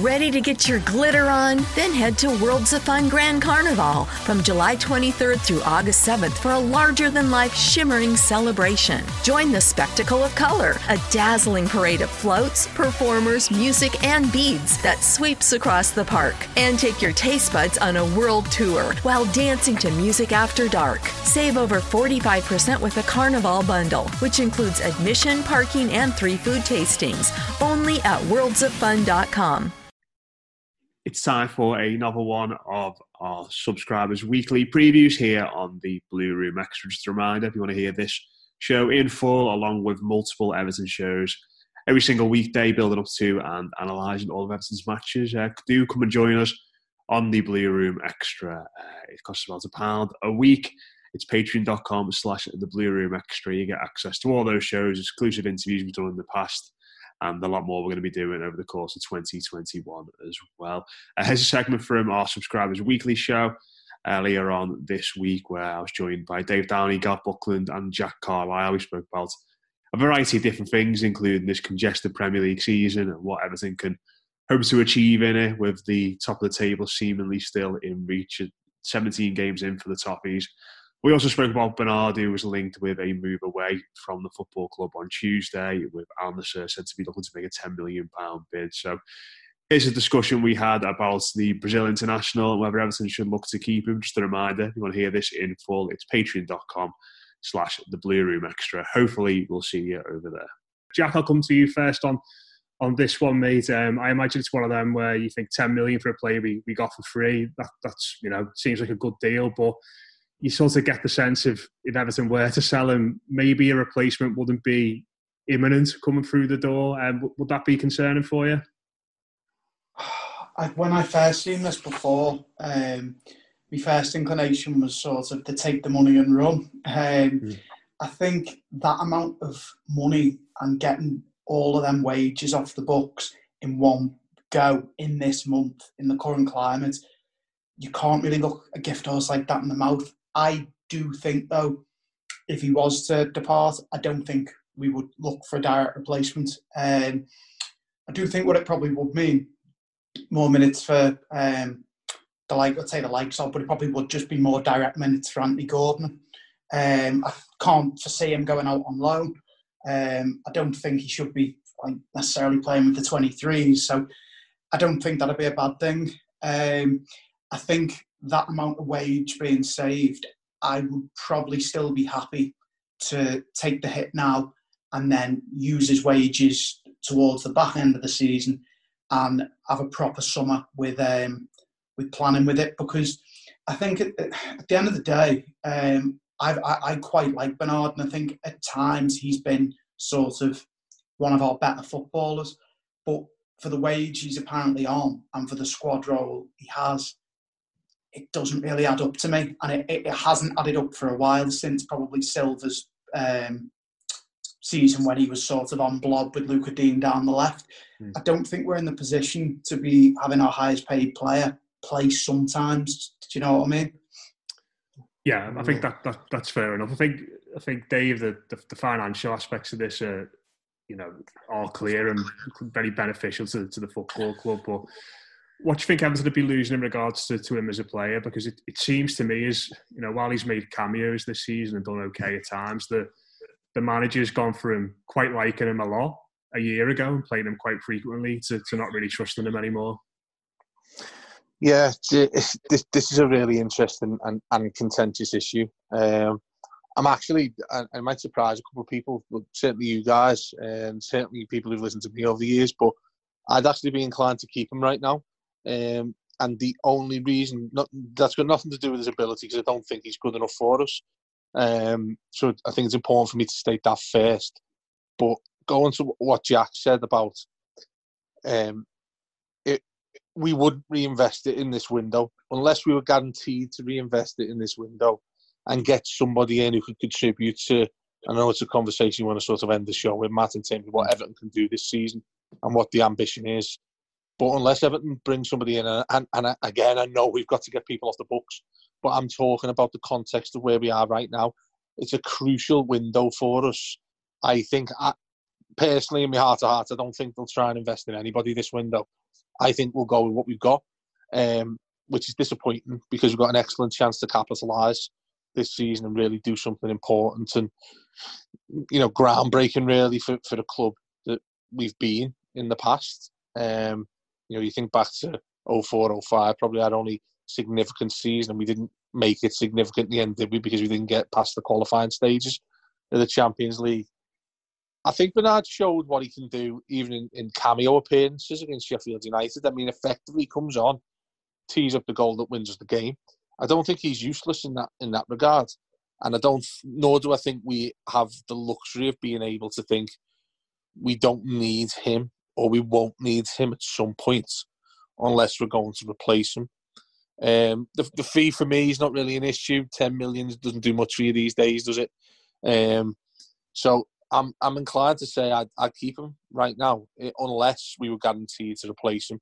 Ready to get your glitter on? Then head to Worlds of Fun Grand Carnival from July 23rd through August 7th for a larger-than-life shimmering celebration. Join the spectacle of color, a dazzling parade of floats, performers, music, and beads that sweeps across the park. And take your taste buds on a world tour while dancing to music after dark. Save over 45% with a Carnival bundle, which includes admission, parking, and three food tastings. Only at worldsoffun.com. It's time for another one of our subscribers' weekly previews here on the Blue Room Extra. Just a reminder if you want to hear this show in full, along with multiple Everton shows every single weekday, building up to and analysing all of Everton's matches, uh, do come and join us on the Blue Room Extra. Uh, it costs about a pound a week. It's patreon.com slash the Blue Room Extra. You get access to all those shows, exclusive interviews we've done in the past, and a lot more we're going to be doing over the course of 2021 as well. Uh, here's a segment from our subscribers' weekly show earlier on this week where I was joined by Dave Downey, Gav Buckland, and Jack Carlisle. We spoke about a variety of different things, including this congested Premier League season and what Everton can hope to achieve in it, with the top of the table seemingly still in reach. 17 games in for the Toffees. We also spoke about Bernard, who was linked with a move away from the football club on Tuesday, with Al Nassr said to be looking to make a £10 million bid. So here's a discussion we had about the Brazil international and whether Everton should look to keep him. Just a reminder, if you want to hear this in full, it's patreon.com slash the Blue Room Extra. Hopefully we'll see you over there. Jack, I'll come to you first on on this one, mate. Um, I imagine it's one of them where you think 10 million for a player we, we got for free. That, that's, you know, seems like a good deal, but you sort of get the sense of if Everton were to sell him, maybe a replacement wouldn't be imminent coming through the door. Um, would that be concerning for you? I, when I first seen this before, um, my first inclination was sort of to take the money and run. Um, mm. I think that amount of money and getting all of them wages off the books in one go in this month in the current climate, you can't really look a gift horse like that in the mouth I do think, though, if he was to depart, I don't think we would look for a direct replacement. Um, I do think what it probably would mean more minutes for um, the like, let's say the likes of, but it probably would just be more direct minutes for Anthony Gordon. Um, I can't foresee him going out on loan. Um, I don't think he should be like, necessarily playing with the 23s, so I don't think that'd be a bad thing. Um, I think that amount of wage being saved, I would probably still be happy to take the hit now and then use his wages towards the back end of the season and have a proper summer with um, with planning with it. Because I think at, at the end of the day, um, I, I quite like Bernard and I think at times he's been sort of one of our better footballers, but for the wage he's apparently on and for the squad role he has, it doesn't really add up to me, and it, it, hasn't added up for a while since probably Silva's um, season when he was sort of on blob with Lucas Digne down the left. Mm. I don't think we're in the position to be having our highest paid player play sometimes. Do you know what I mean? Yeah, I think that, that that's fair enough. I think I think Dave, the, the, the financial aspects of this are, you know, all clear and very beneficial to, to the football club. But what do you think Everton would be losing in regards to, to him as a player? Because it, it seems to me as you know, while he's made cameos this season and done okay at times, the the manager's gone for him quite liking him a lot a year ago and playing him quite frequently to, to not really trusting him anymore. Yeah, this this is a really interesting and, and contentious issue. Um, I'm actually, I, I, might surprise a couple of people, but certainly you guys, and certainly people who've listened to me over the years. But I'd actually be inclined to keep him right now. Um, and the only reason not, that's got nothing to do with his ability because I don't think he's good enough for us. Um, so I think it's important for me to state that first. But going to what Jack said about um, it, we would reinvest it in this window unless we were guaranteed to reinvest it in this window and get somebody in who could contribute to. I know it's a conversation you want to sort of end the show with Matt terms of what Everton can do this season and what the ambition is. But unless Everton brings somebody in, and, and again, I know we've got to get people off the books, but I'm talking about the context of where we are right now. It's a crucial window for us. I think, I, personally, in my heart of hearts, I don't think they'll try and invest in anybody this window. I think we'll go with what we've got, um, which is disappointing because we've got an excellent chance to capitalise this season and really do something important and you know groundbreaking really for, for the club that we've been in the past. Um, you know, you think back to 04, 05, probably had only significant season and we didn't make it significant in the end, did we? Because we didn't get past the qualifying stages of the Champions League. I think Bernard showed what he can do even in, in cameo appearances against Sheffield United. I mean, effectively comes on, tees up the goal that wins us the game. I don't think he's useless in that in that regard, and I don't. Nor do I think we have the luxury of being able to think we don't need him or we won't need him at some point unless we're going to replace him. Um, the, the fee for me is not really an issue. Ten million doesn't do much for you these days, does it? Um, so I'm I'm inclined to say I'd, I'd keep him right now, eh, unless we were guaranteed to replace him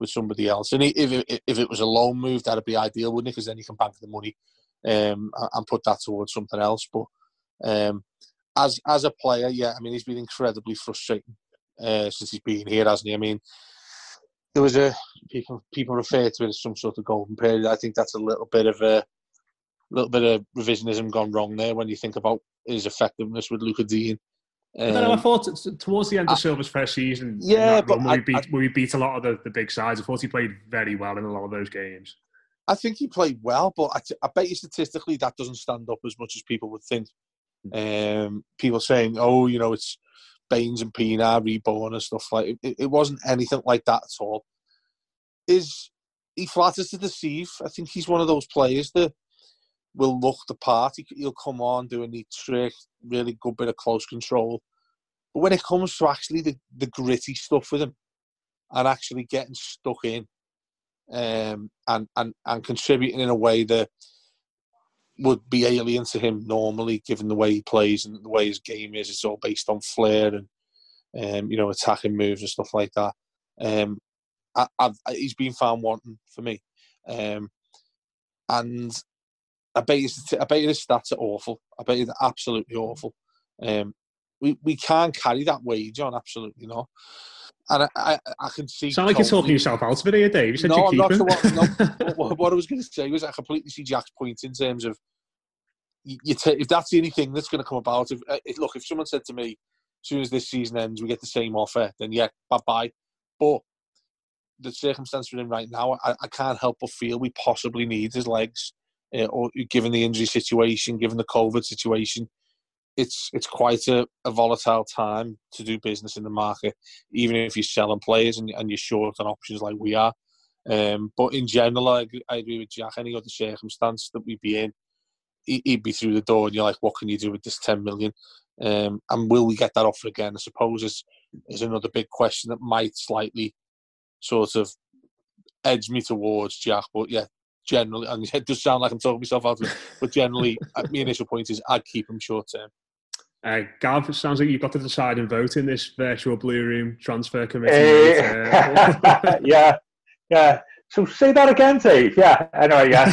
with somebody else. And if it, if it was a loan move, that'd be ideal, wouldn't it? Because then you can bank the money um, and put that towards something else. But um, as as a player, yeah, I mean, he's been incredibly frustrating uh, since he's been here, hasn't he? I mean, there was a people people refer to it as some sort of golden period. I think that's a little bit of a little bit of revisionism gone wrong there when you think about his effectiveness with Lucas Digne. Um, I, know, I thought towards the end of I, Silva's first season, yeah, but we beat, I, we beat a lot of the, the big sides. I thought he played very well in a lot of those games. I think he played well, but I, I bet you statistically that doesn't stand up as much as people would think. Hmm. Um, people saying, "Oh, you know, it's Baines and Pienaar reborn and stuff like it, it wasn't anything like that at all. Is he flatters to deceive? I think he's one of those players that will look the part. He, will come on, do a neat trick, really good bit of close control. But when it comes to actually the, the gritty stuff with him and actually getting stuck in um, and, and, and contributing in a way that would be alien to him normally, given the way he plays and the way his game is. It's all based on flair and um, you know attacking moves and stuff like that. Um, I, I've, he's been found wanting for me, um, and I bet his, I bet his stats are awful. I bet they're absolutely awful. Um, we we can't carry that wage on, absolutely not. And I, I, I can see. Sound like you're talking yourself out of it here, Dave. You said no, not what, no, what, what I was going to say was I completely see Jack's point in terms of you, you t- if that's the only thing that's going to come about. If, uh, look, if someone said to me, as soon as this season ends, we get the same offer, then yeah, bye bye. But the circumstance we're in right now, I, I can't help but feel we possibly need his legs, uh, or given the injury situation, given the COVID situation it's it's quite a, a, volatile time to do business in the market, even if you're selling players and, and you're short on options like we are. Um, but in general, I agree, I agree with Jack. Any other circumstance that we'd be in, he'd be through the door, and you're like, what can you do with this 10 million? Um, and will we get that offer again? I suppose is is another big question that might slightly sort of edge me towards Jack. But yeah, generally, and it does sound like I'm talking myself out of it, but generally, my initial point is I'd keep him short term. Uh, Gav, it sounds like you've got to decide and vote in this virtual Blue Room transfer committee. Uh, yeah, yeah. So say that again, Dave. Yeah, anyway, yeah.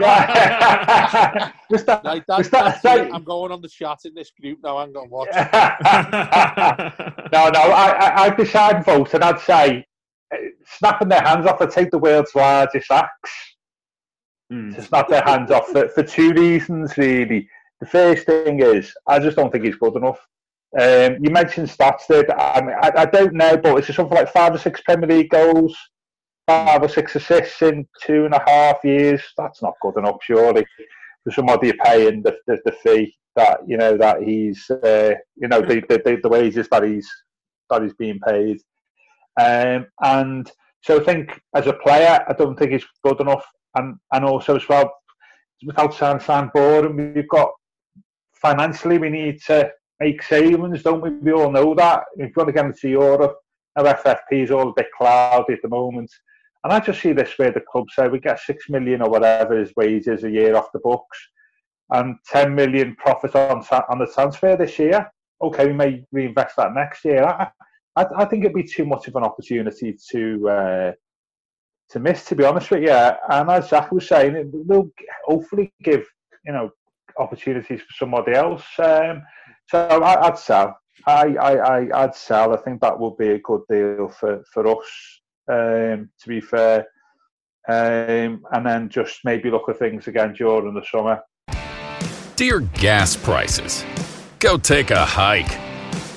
yeah. just that, like that, just that, like, I'm going on the chat in this group now. I'm going to watch. no, no, I, I, I'd decide and vote, and I'd say uh, snapping their hands off to take the world's largest axe. Mm. To snap their hands off for, for two reasons, really. The first thing is, I just don't think he's good enough. Um, you mentioned stats there. I, mean, I, I, don't know, but it's something like five or six Premier League goals, five or six assists in two and a half years. That's not good enough, surely, for somebody you're paying the, the, the fee that you know that he's, uh, you know, the, the, the wages that he's that he's being paid. Um, and so I think as a player, I don't think he's good enough. And and also as well, without sounding sound boring, we've got financially we need to make savings, don't we? We all know that. If we want to get into Europe, our FFP is all a bit cloudy at the moment. And I just see this where the club say we get six million or whatever his wages a year off the books, and ten million profit on on the transfer this year. Okay, we may reinvest that next year. I, I, I think it'd be too much of an opportunity to uh, to miss, to be honest with you. And as Jack was saying, it will hopefully give you know opportunities for somebody else. Um, so I, would sell. I, I, I, would sell. I think that would be a good deal for, for us, um, to be fair. Um, and then just maybe look at things again during the summer. Dear gas prices, go take a hike.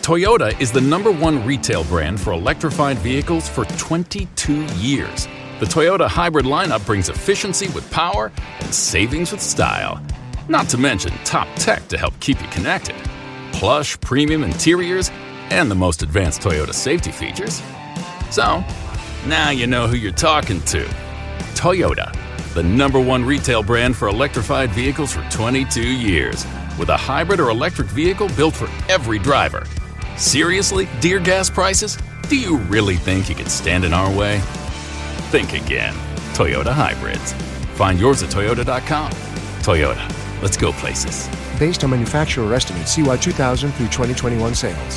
Toyota is the number one retail brand for electrified vehicles for 22 years. The Toyota hybrid lineup brings efficiency with power and savings with style. Not to mention top tech to help keep you connected. Plush premium interiors and the most advanced Toyota safety features. So, now you know who you're talking to. Toyota, the number one retail brand for electrified vehicles for 22 years, with a hybrid or electric vehicle built for every driver. Seriously, dear gas prices? Do you really think you can stand in our way? Think again. Toyota Hybrids. Find yours at Toyota.com. Toyota Let's go places. Based on manufacturer estimates, CY 2000 through 2021 sales.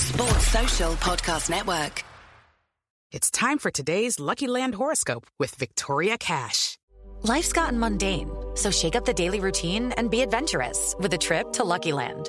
Sports Social Podcast Network. It's time for today's Lucky Land horoscope with Victoria Cash. Life's gotten mundane, so shake up the daily routine and be adventurous with a trip to Lucky Land.